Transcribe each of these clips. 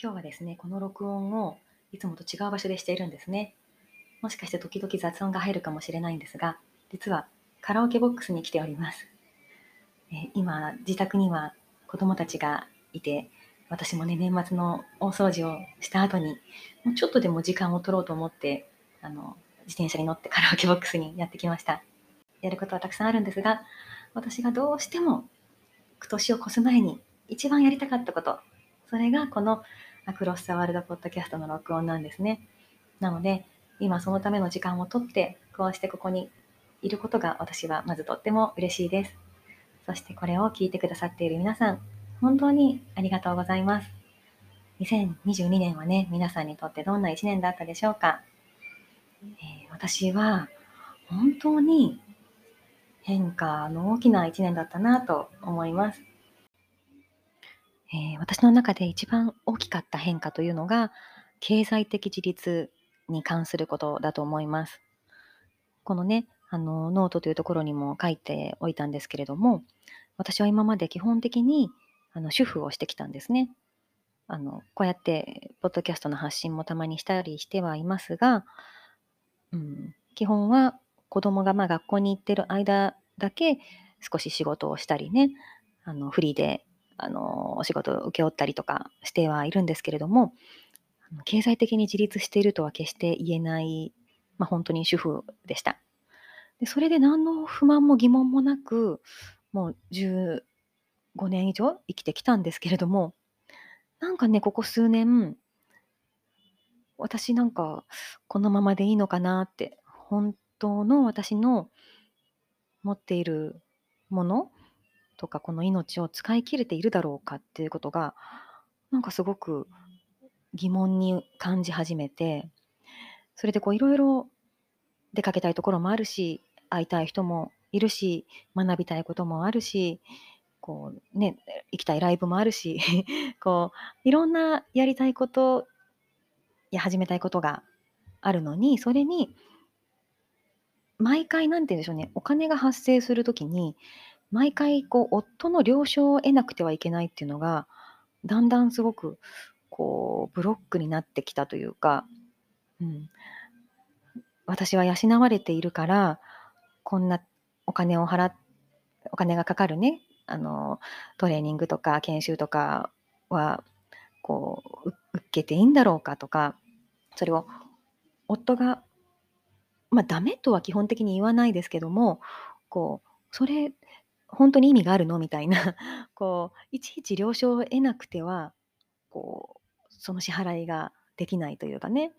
今日はですね、この録音をいつもと違う場所でしているんですね。もしかして時々雑音が入るかもしれないんですが、実はカラオケボックスに来ております。え今、自宅には子供たちがいて、私もね、年末の大掃除をした後に、もうちょっとでも時間を取ろうと思って、あの、自転車に乗ってカラオケボックスにやってきました。やることはたくさんあるんですが、私がどうしても年を越す前に一番やりたかったこと、それがこのアクロス・ザ・ワールド・ポッドキャストの録音なんですね。なので、今そのための時間をとって、こうしてここにいることが私はまずとっても嬉しいです。そしてこれを聞いてくださっている皆さん、本当にありがとうございます。2022年はね、皆さんにとってどんな1年だったでしょうか。えー、私は本当に変化の大きな1年だったなと思います。えー、私の中で一番大きかった変化というのが経済的自立に関することだと思います。このね、あのノートというところにも書いておいたんですけれども、私は今まで基本的にあの主婦をしてきたんですね。あのこうやってポッドキャストの発信もたまにしたりしてはいますが、うん、基本は子供がまあ学校に行ってる間だけ少し仕事をしたりね、あのフリーであのお仕事を請け負ったりとかしてはいるんですけれども、経済的に自立しているとは決して言えない、まあ、本当に主婦でした。でそれで何の不満も疑問もなく、もう15年以上生きてきたんですけれども、なんかね、ここ数年、私なんかこのままでいいのかなって、本当の私の持っているものとか、この命を使い切れているだろうかっていうことが、なんかすごく疑問に感じ始めて、それでこういろいろ出かけたいところもあるし、会いたい人もいるし、学びたいこともあるし、こうね、行きたいライブもあるし、こういろんなやりたいことや始めたいことがあるのに、それに毎回なんて言うんでしょうね、お金が発生するときに、毎回こう夫の了承を得なくてはいけないっていうのが、だんだんすごくこうブロックになってきたというか、うん、私は養われているからこんなお金を払っお金がかかるねあのトレーニングとか研修とかはこう受けていいんだろうかとかそれを夫がまあダメとは基本的に言わないですけどもこうそれ本当に意味があるの？みたいな。こういちいち了承を得なくてはこうその支払いができないというかね、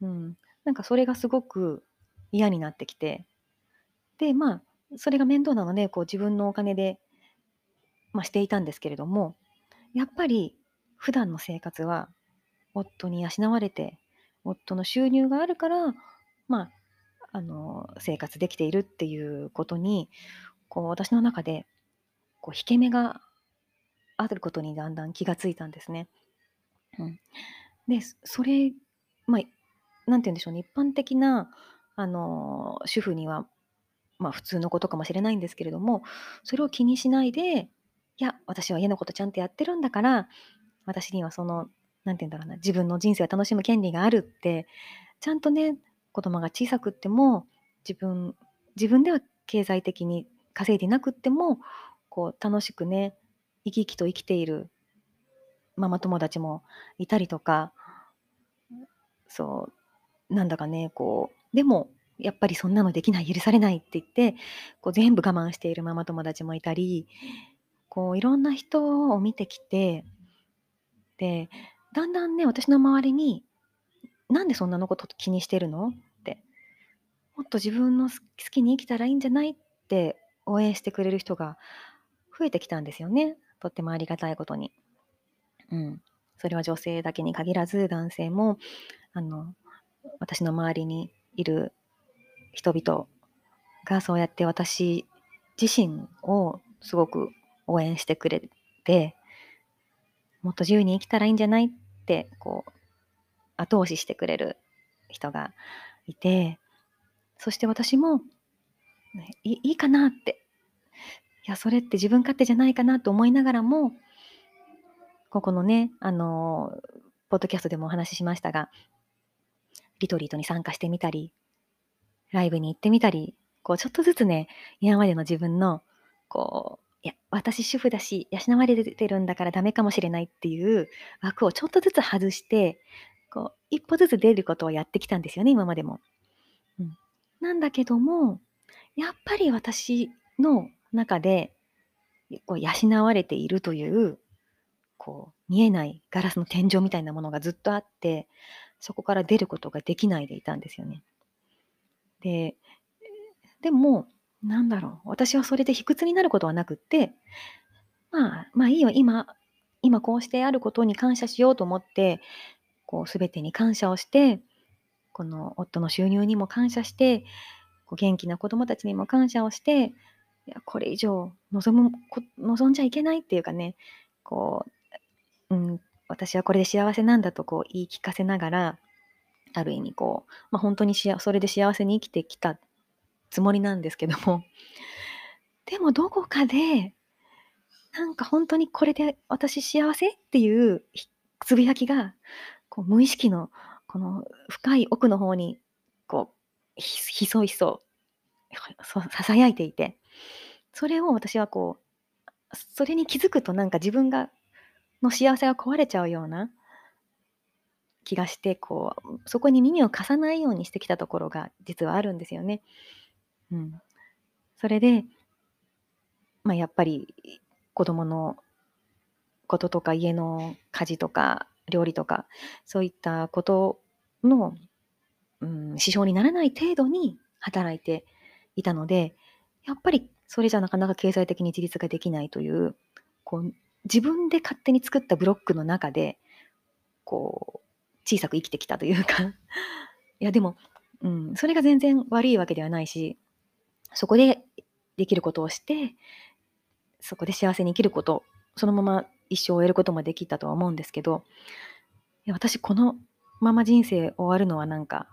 うん、なんかそれがすごく嫌になってきて。でまあそれが面倒なのでこう自分のお金で、まあ、していたんですけれどもやっぱり普段の生活は夫に養われて夫の収入があるからまああの生活できているっていうことにこう私の中でこう引け目があることにだんだん気がついたんですね。うん。で、それ、まあ、なんて言うんでしょうね、一般的な、あの、主婦には、まあ、普通のことかもしれないんですけれども、それを気にしないで、いや、私は家のことちゃんとやってるんだから、私にはその、なんて言うんだろうな、自分の人生を楽しむ権利があるって、ちゃんとね、子供が小さくっても、自分自分では経済的に稼いでなくっても、こう楽しくね、生き生きと生きているママ友達もいたりとか、そう、なんだかね、こう、でも、やっぱりそんなのできない、許されないって言って、こう全部我慢しているママ友達もいたり、こういろんな人を見てきて、で、だんだんね、私の周りに、なんでそんなのこと気にしてるの？って、もっと自分の好きに生きたらいいんじゃない？って応援してくれる人が増えてきたんですよね。とってもありがたいことに。うん。それは女性だけに限らず男性もあの私の周りにいる人々がそうやって私自身をすごく応援してくれてもっと自由に生きたらいいんじゃないってこう後押ししてくれる人がいてそして私もいいいかなっていやそれって自分勝手じゃないかなと思いながらもここのねあのポッドキャストでもお話ししましたがリトリートに参加してみたりライブに行ってみたりこうちょっとずつね今までの自分のこういや私主婦だし養われてるんだからダメかもしれないっていう枠をちょっとずつ外してこう一歩ずつ出ることをやってきたんですよね今までも。うん、なんだけどもやっぱり私の中でこう養われているというこう見えないガラスの天井みたいなものがずっとあってそこから出ることができないでいたんですよね。ででもなんだろう私はそれで卑屈になることはなくってまあまあいいよ今今こうしてあることに感謝しようと思ってこう全てに感謝をしてこの夫の収入にも感謝してこう元気な子供たちにも感謝をしていやこれ以上望む望んじゃいけないっていうかねこう、うん、私はこれで幸せなんだとこう言い聞かせながらある意味こう、まあ、本当にしそれで幸せに生きてきたつもりなんですけども でもどこかでなんか本当にこれで私幸せっていうつぶやきがこう無意識のこの深い奥の方にひそひそささやいていてそれを私はこうそれに気づくとなんか自分がの幸せが壊れちゃうような気がしてこうそこに耳を貸さないようにしてきたところが実はあるんですよね。うん、それで、まあ、やっぱり子供のこととか家の家事とか料理とかそういったことのうん、支障にならない程度に働いていたので、やっぱりそれじゃなかなか経済的に自立ができないという、こう自分で勝手に作ったブロックの中で、こう、小さく生きてきたというか。いやでも、うん、それが全然悪いわけではないし、そこでできることをして、そこで幸せに生きること、そのまま一生を終えることもできたとは思うんですけど、いや私このまま人生終わるのはなんか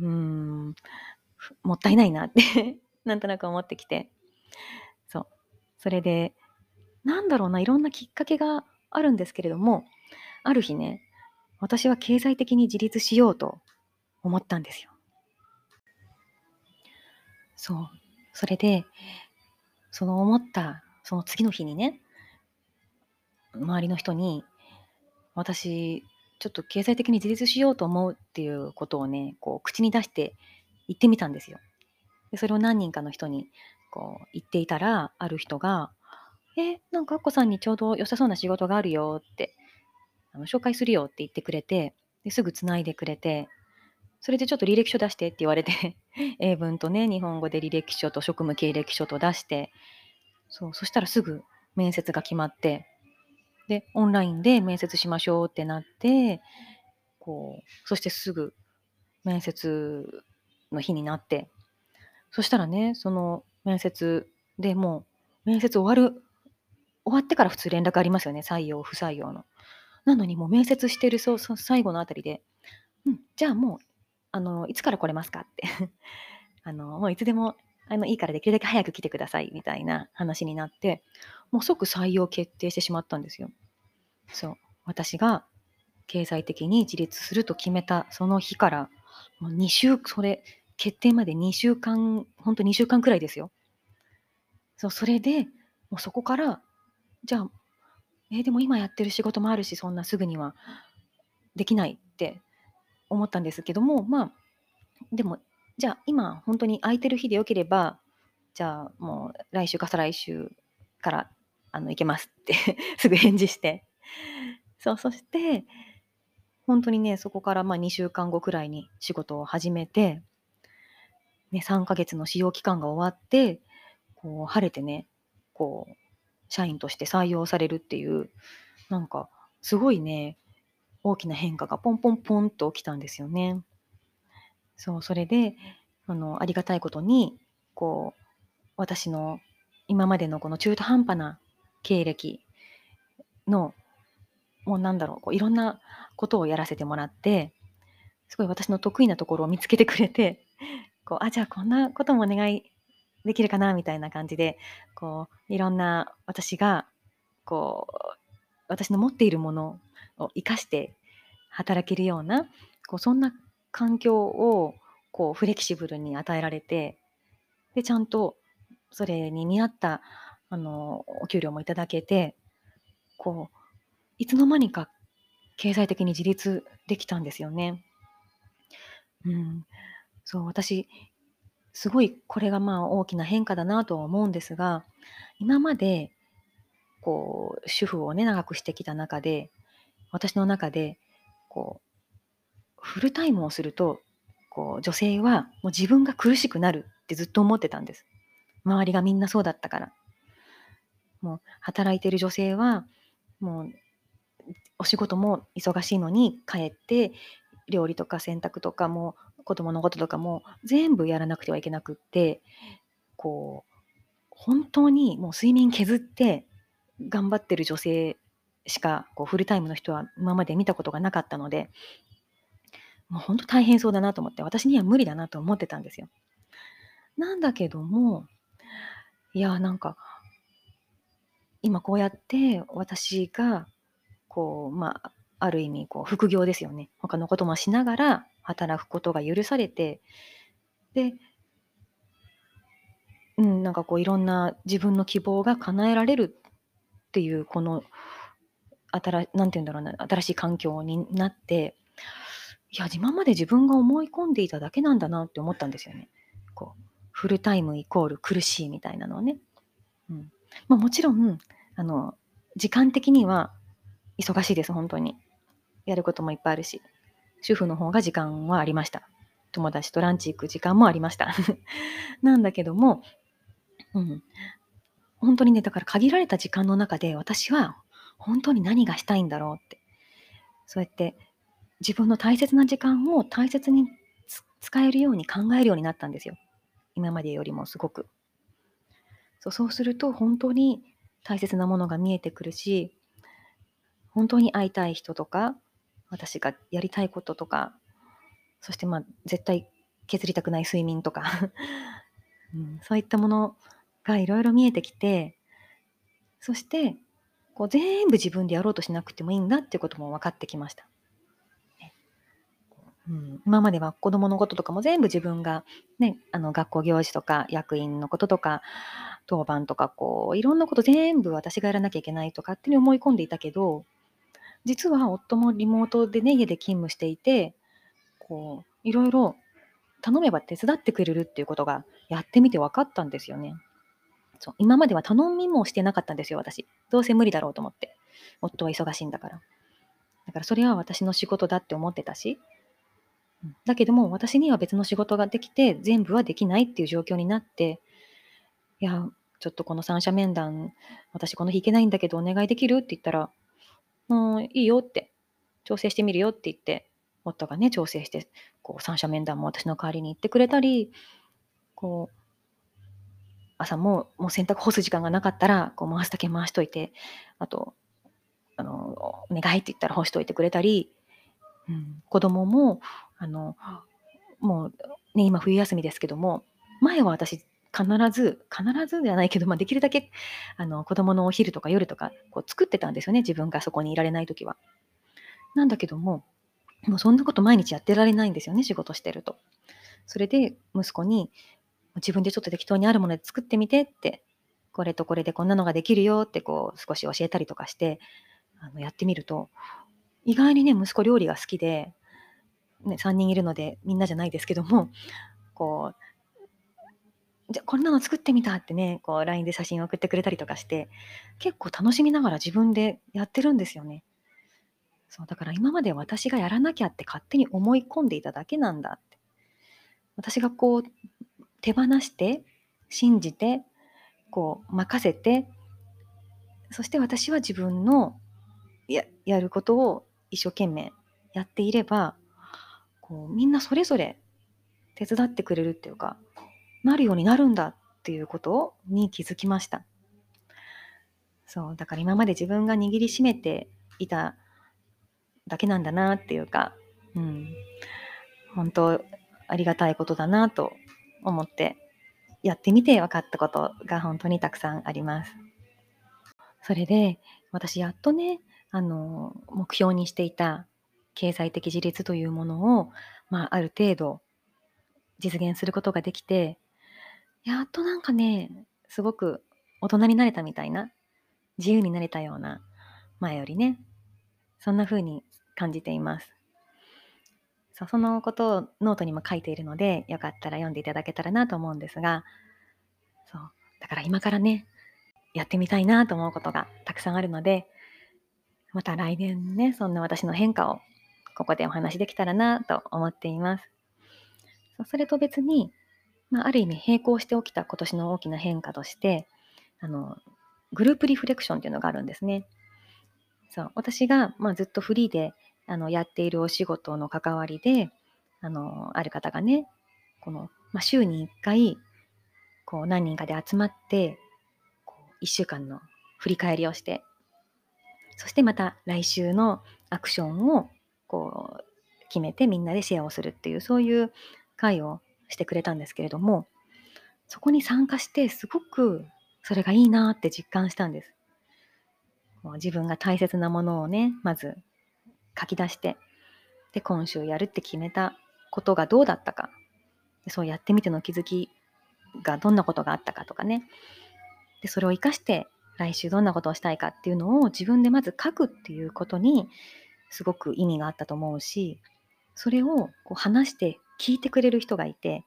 うん、もったいないなって なんとなく思ってきて。そう。それで、なんだろうな、いろんなきっかけがあるんですけれども、ある日ね、私は経済的に自立しようと思ったんですよ。そう。それで、その思った、その次の日にね、周りの人に、私、ちょっと経済的に自立しようと思うっていうことをね、こう口に出して言ってみたんですよ。でそれを何人かの人にこう言っていたら、ある人が、え、なんかアッコさんにちょうど良さそうな仕事があるよって、あの紹介するよって言ってくれて、ですぐつないでくれて、それでちょっと履歴書出してって言われて 英文とね、日本語で履歴書と職務経歴書と出して、そう、そしたらすぐ面接が決まって、で、オンラインで面接しましょうってなって、こう、そしてすぐ面接の日になって、そしたらね、その面接でもう、面接終わる、終わってから普通連絡ありますよね、採用、不採用の。なのにもう面接してるそう最後のあたりで、うん、じゃあもう、あの、いつから来れますかって あの、もういつでもあのいいからできるだけ早く来てくださいみたいな話になって、もう即採用決定してしまったんですよ。そう。私が経済的に自立すると決めたその日から、もう2週、それ、決定まで2週間、本当2週間くらいですよ。そう、それで、もうそこから、じゃあ、えー、でも今やってる仕事もあるし、そんなすぐにはできないって思ったんですけども、まあ、でもじゃあ今本当に空いてる日でよければ、じゃあもう来週か再来週からあの行けますって すぐ返事して。そう、そして、本当にね、そこからまあ2週間後くらいに仕事を始めて、ね、3ヶ月の使用期間が終わって、こう晴れてね、こう、社員として採用されるっていう、なんか、すごいね、大きな変化がポンポンポンと起きたんですよね。そう、それで、あの、ありがたいことに、こう、私の今までのこの中途半端な経歴の、もうなんだろう、こういろんなことをやらせてもらって、すごい私の得意なところを見つけてくれて、こう、あ、じゃあこんなこともお願いできるかなみたいな感じで、こう、いろんな私が、こう、私の持っているものを生かして働けるような、こうそんな環境をこうフレキシブルに与えられて、で、ちゃんとそれに見合ったあのお給料もいただけて、こう、いつの間にか経済的に自立できたんですよね。うん、そう、私、すごいこれがまあ大きな変化だなとは思うんですが、今までこう主婦をね、長くしてきた中で、私の中でこうフルタイムをすると、こう女性はもう自分が苦しくなるってずっと思ってたんです。周りがみんなそうだったから。もう働いてる女性は、もうお仕事も忙しいのに帰って料理とか洗濯とかも子供のこととかも全部やらなくてはいけなくって、こう、本当にもう睡眠削って頑張ってる女性しかこうフルタイムの人は今まで見たことがなかったので、もう本当大変そうだなと思って、私には無理だなと思ってたんですよ。なんだけども、いや、なんか、今こうやって私が、こう、まあ、ある意味、こう、副業ですよね。他のこともしながら働くことが許されて、で、うん、なんかこういろんな自分の希望が叶えられるっていう、この、新なんて言うんだろうな、新しい環境になって、いや、今まで自分が思い込んでいただけなんだなって思ったんですよね。こう、フルタイムイコール苦しいみたいなのをね。うん。まあ、もちろん、あの、時間的には忙しいです、本当に。やることもいっぱいあるし。主婦の方が時間はありました。友達とランチ行く時間もありました。なんだけども、うん。本当にね、だから限られた時間の中で私は本当に何がしたいんだろうって。そうやって自分の大切な時間を大切に使えるように考えるようになったんですよ。今までよりもすごく。そうそうすると本当に大切なものが見えてくるし、本当に会いたい人とか、私がやりたいこととか、そしてまあ絶対削りたくない睡眠とか うん、そういったものがいろいろ見えてきて、そしてこう全部自分でやろうとしなくてもいいんだっていうことも分かってきました。うん、今までは子供のこととかも全部自分が、ね、あの学校行事とか役員のこととか当番とかこういろんなこと全部私がやらなきゃいけないとかって思い込んでいたけど実は夫もリモートでね家で勤務していてこういろいろ頼めば手伝ってくれるっていうことがやってみて分かったんですよね。そう今までは頼みもしてなかったんですよ私。どうせ無理だろうと思って。夫は忙しいんだから。だからそれは私の仕事だって思ってたし、だけども私には別の仕事ができて全部はできないっていう状況になって、いや、ちょっとこの三者面談、私この日行けないんだけどお願いできるって言ったら、うん、いいよって、調整してみるよって言って、夫がね、調整して、こう三者面談も私の代わりに行ってくれたり、こう、朝ももう洗濯干す時間がなかったら、こう回すだけ回しといて、あと、あの、お願いって言ったら干しといてくれたり、うん、子供も、あの、もうね、今冬休みですけども、前は私必ず、必ずじゃないけど、まあ、できるだけあの子供のお昼とか夜とかこう作ってたんですよね、自分がそこにいられない時は。なんだけども、もうそんなこと毎日やってられないんですよね、仕事してると。それで息子に、自分でちょっと適当にあるもので作ってみてって、これとこれでこんなのができるよってこう少し教えたりとかして、あのやってみると、意外にね、息子料理が好きで、ね、3人いるのでみんなじゃないですけども、こう、じゃこんなの作ってみたってね、こう LINE で写真送ってくれたりとかして、結構楽しみながら自分でやってるんですよね。そう、だから今まで私がやらなきゃって勝手に思い込んでいただけなんだって。私がこう、手放して、信じて、こう、任せて、そして私は自分のややることを一生懸命やっていればこうみんなそれぞれ手伝ってくれるっていうかなるようになるんだっていうことに気づきました。そうだから今まで自分が握りしめていただけなんだなっていうか、うん、本当ありがたいことだなと思ってやってみて分かったことが本当にたくさんあります。それで私やっとねあの目標にしていた経済的自立というものを、まあ、ある程度実現することができてやっとなんかねすごく大人になれたみたいな自由になれたような前よりねそんな風に感じています。そうそのことをノートにも書いているのでよかったら読んでいただけたらなと思うんですがそうだから今からねやってみたいなと思うことがたくさんあるのでまた来年ねそんな私の変化をここでお話できたらなと思っていますそれと別に、まあ、ある意味並行して起きた今年の大きな変化としてあのグループリフレクションっていうのがあるんですね。そう私が、まあ、ずっとフリーであのやっているお仕事の関わりであのある方がねこの、まあ、週に1回こう何人かで集まってこう1週間の振り返りをしてそしてまた来週のアクションをこう決めてみんなでシェアをするっていうそういう会をしてくれたんですけれどもそこに参加してすごくそれがいいなって実感したんです。もう自分が大切なものをね、まず書き出して、で、今週やるって決めたことがどうだったか、でそうやってみての気づきがどんなことがあったかとかね、で、それを活かして来週どんなことをしたいかっていうのを自分でまず書くっていうことにすごく意味があったと思うし、それをこう話して聞いてくれる人がいて、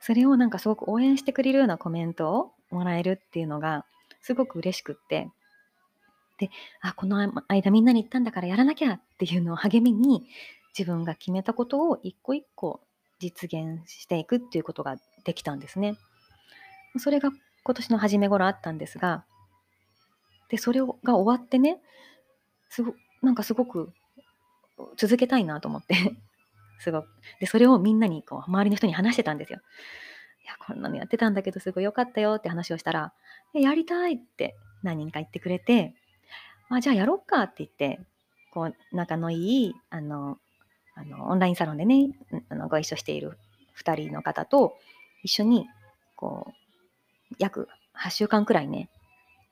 それをなんかすごく応援してくれるようなコメントをもらえるっていうのがすごく嬉しくって、で、あ、この間みんなに言ったんだからやらなきゃっていうのを励みに、自分が決めたことを一個一個実現していくっていうことができたんですね。それが今年の初め頃あったんですが、で、それが終わってね、すごなんかすごく続けたいなと思って すごく。で、それをみんなに、こう、周りの人に話してたんですよ。いや、こんなのやってたんだけど、すごい良かったよって話をしたら、やりたいって何人か言ってくれて、あ、じゃあやろっかって言って、こう、仲のいい、あの、あのオンラインサロンでね、あのご一緒している2人の方と一緒に、こう、約8週間くらいね、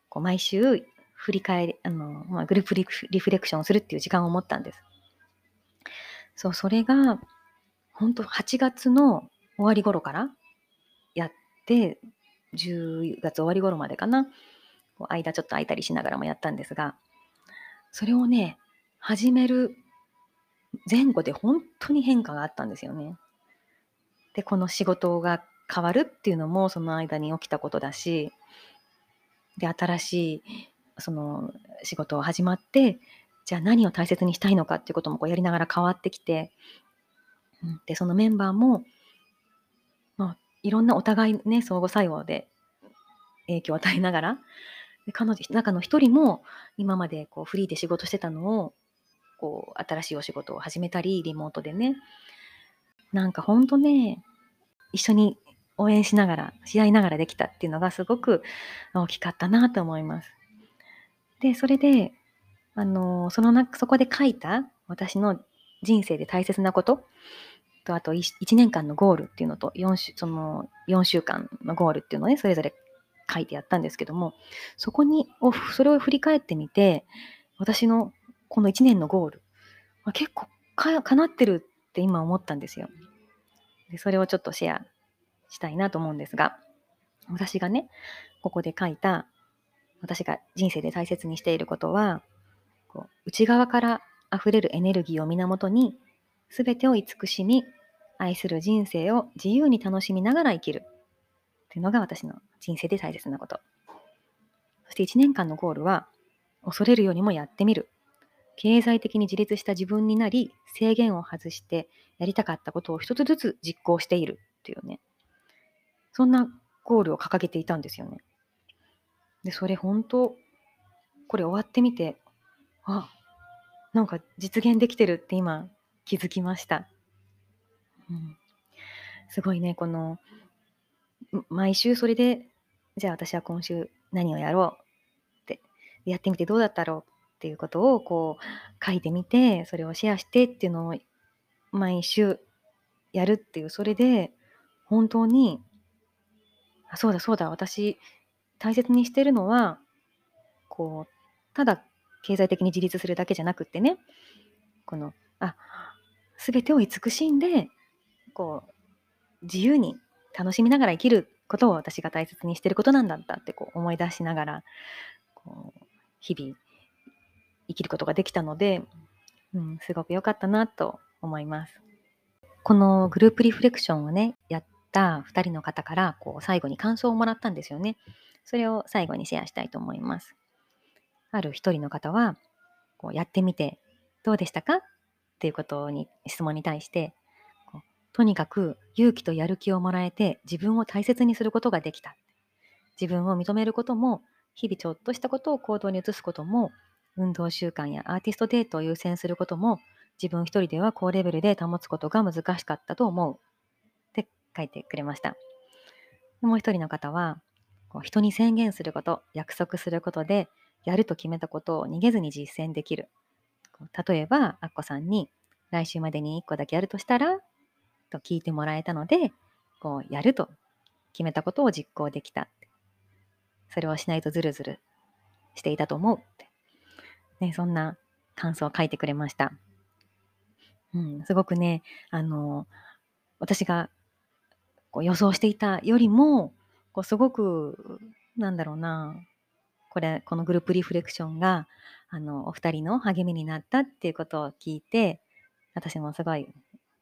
こう毎週振り返り、あの、まあ、グループリフレクションをするっていう時間を持ったんです。そう、それが、本当8月の終わり頃からやって、10月終わり頃までかな。こう間ちょっと空いたりしながらもやったんですが、それをね、始める前後で本当に変化があったんですよね。で、この仕事が変わるっていうのもその間に起きたことだし、で、新しいその仕事を始まって、じゃあ何を大切にしたいのかっていうこともこうやりながら変わってきて、で、そのメンバーも、まあ、いろんなお互いね、相互作用で影響を与えながら、で彼女中の一人も今までこうフリーで仕事してたのをこう新しいお仕事を始めたりリモートでねなんかほんとね一緒に応援しながらし合いながらできたっていうのがすごく大きかったなと思います。でそれであのそのなそこで書いた私の人生で大切なこととあと 1, 1年間のゴールっていうのと 4, 週その4週間のゴールっていうのをねそれぞれ書いてやったんですけども、そこに、それを振り返ってみて、私のこの1年のゴール、結構かかなってるって今思ったんですよで。それをちょっとシェアしたいなと思うんですが、私がね、ここで書いた、私が人生で大切にしていることは、こう内側から溢れるエネルギーを源に、すべてを慈しみ、愛する人生を自由に楽しみながら生きる。っていうのが私の人生で大切なこと。そして1年間のゴールは、恐れるようにもやってみる。経済的に自立した自分になり、制限を外してやりたかったことを一つずつ実行しているっていうね。そんなゴールを掲げていたんですよね。で、それ本当、これ終わってみて、あ、なんか実現できてるって今気づきました。うん、すごいね、この、毎週それで、じゃあ私は今週何をやろうって、やってみてどうだったろうっていうことをこう書いてみて、それをシェアしてっていうのを毎週やるっていう、それで本当に、あ、そうだそうだ、私大切にしてるのは、こう、ただ経済的に自立するだけじゃなくってね、この、あ、すべてを慈しんで、こう、自由に楽しみながら生きることを私が大切にしてることなんだったってこう思い出しながら、こう、日々生きることができたので、うん、すごく良かったなと思います。このグループリフレクションをね、やった2人の方から、こう、最後に感想をもらったんですよね。それを最後にシェアしたいと思います。ある1人の方は、こうやってみてどうでしたか？っていうことに、質問に対して、とにかく勇気とやる気をもらえて自分を大切にすることができた。自分を認めることも、日々ちょっとしたことを行動に移すことも、運動習慣やアーティストデートを優先することも、自分一人では高レベルで保つことが難しかったと思う。って書いてくれました。もう一人の方は、こう人に宣言すること、約束することで、やると決めたことを逃げずに実践できる。例えば、アッコさんに、来週までに1個だけやるとしたらと聞いてもらえたので、こう、やると決めたことを実行できた。それをしないとズルズルしていたと思うって。ね、そんな感想を書いてくれました。うん、すごくね、あの、私がこう予想していたよりも、こうすごく、なんだろうな、これ、このグループリフレクションが、あの、お二人の励みになったっていうことを聞いて、私もすごい、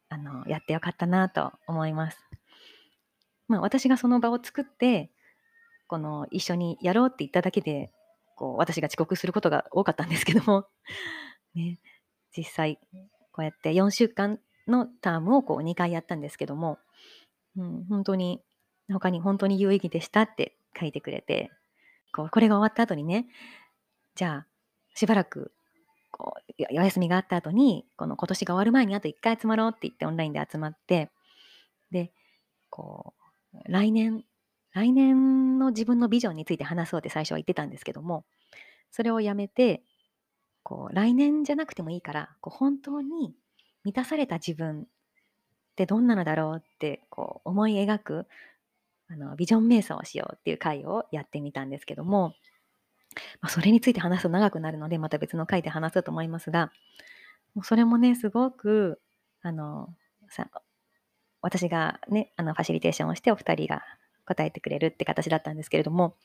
あの、やってよかったなと思います。まあ、私がその場を作って、この一緒にやろうって言っただけで、こう私が遅刻することが多かったんですけども、ね、実際こうやって4週間のタームをこう2回やったんですけども、うん、本当に他に本当に有意義でしたって書いてくれてこうこれが終わった後にねじゃあしばらくこうお休みがあった後にこの今年が終わる前にあと1回集まろうって言ってオンラインで集まってでこう来年来年の自分のビジョンについて話そうって最初は言ってたんですけども、それをやめて、こう、来年じゃなくてもいいから、こう本当に満たされた自分ってどんなのだろうって、こう、思い描く、あの、ビジョン瞑想をしようっていう回をやってみたんですけども、まあ、それについて話すと長くなるので、また別の回で話そうと思いますが、もうそれもね、すごく、あの、さ私がね、あの、ファシリテーションをして、お二人が答えてくれるって形だったんですけれども、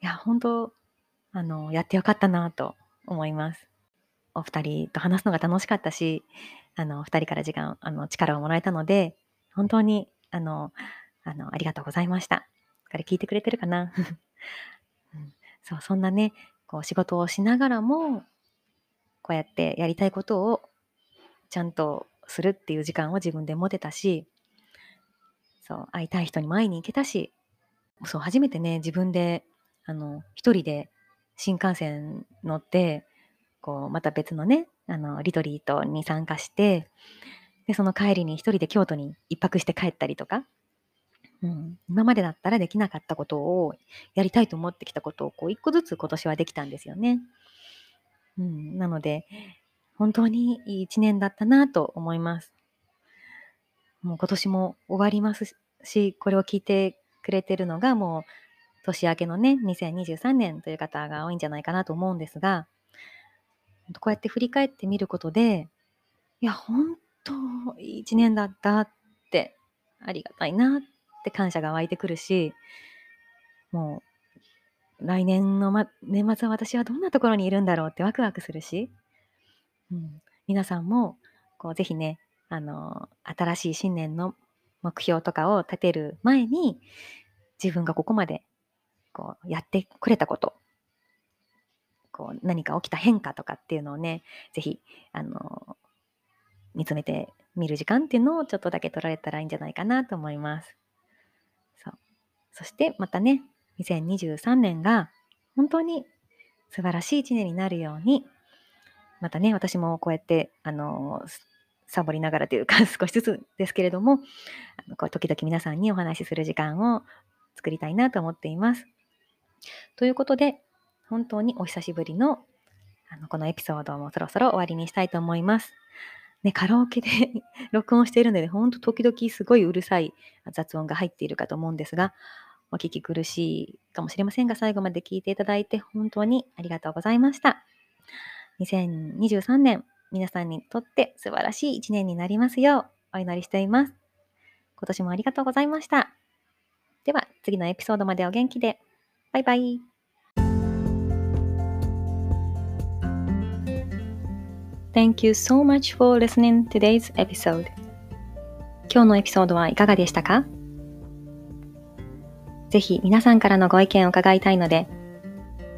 いや、本当、あの、やってよかったなと思います。お二人と話すのが楽しかったし、あの、二人から時間、あの、力をもらえたので、本当に、あの、あの、ありがとうございました。これ聞いてくれてるかな、うん、そう、そんなね、こう仕事をしながらも、こうやってやりたいことをちゃんとするっていう時間を自分で持てたし、そう、会いたい人にも会いに行けたし、そう、初めてね、自分で、あの、一人で新幹線乗って、こう、また別のね、あの、リトリートに参加して、で、その帰りに一人で京都に一泊して帰ったりとか、うん、今までだったらできなかったことを、やりたいと思ってきたことを、こう、一個ずつ今年はできたんですよね。うん、なので、本当にいい一年だったなと思います。もう今年も終わりますし、これを聞いてくれてるのがもう年明けのね、2023年という方が多いんじゃないかなと思うんですが、こうやって振り返ってみることで、いや、本当いい、一年だったって、ありがたいなって感謝が湧いてくるし、もう、来年の、ま、年末は私はどんなところにいるんだろうってワクワクするし、うん、皆さんも、こう、ぜひね、あの、新しい新年の目標とかを立てる前に、自分がここまでこうやってくれたこと、こう何か起きた変化とかっていうのをね、ぜひ、あの、見つめてみる時間っていうのをちょっとだけ取られたらいいんじゃないかなと思います。そ。してまたね、2023年が本当に素晴らしい一年になるように、またね、私もこうやって、あの、サボりながらというか、少しずつですけれども、あのこう時々皆さんにお話しする時間を作りたいなと思っています。ということで、本当にお久しぶりのあのこのエピソードもそろそろ終わりにしたいと思います。ね、カラオケで 録音しているので、ほんと時々すごいうるさい雑音が入っているかと思うんですが、お聞き苦しいかもしれませんが、最後まで聞いていただいて本当にありがとうございました。2023年、皆さんにとって素晴らしい一年になりますようお祈りしています。今年もありがとうございました。では、次のエピソードまでお元気で。バイバイ。Thank you so much for listening today's episode. 今日のエピソードはいかがでしたか？ぜひ皆さんからのご意見を伺いたいので、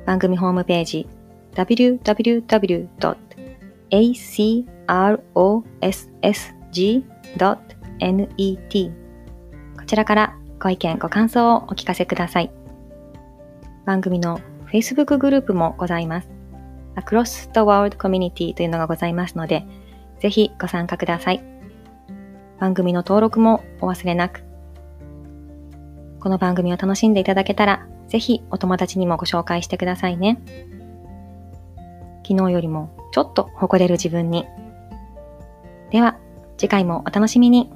番組ホームページ www.acrossg.net こちらからご意見、ご感想をお聞かせください。番組の Facebook グループもございます。Across the World Community というのがございますので、ぜひご参加ください。番組の登録もお忘れなく。この番組を楽しんでいただけたら、ぜひお友達にもご紹介してくださいね。昨日よりもちょっと誇れる自分に。では、次回もお楽しみに。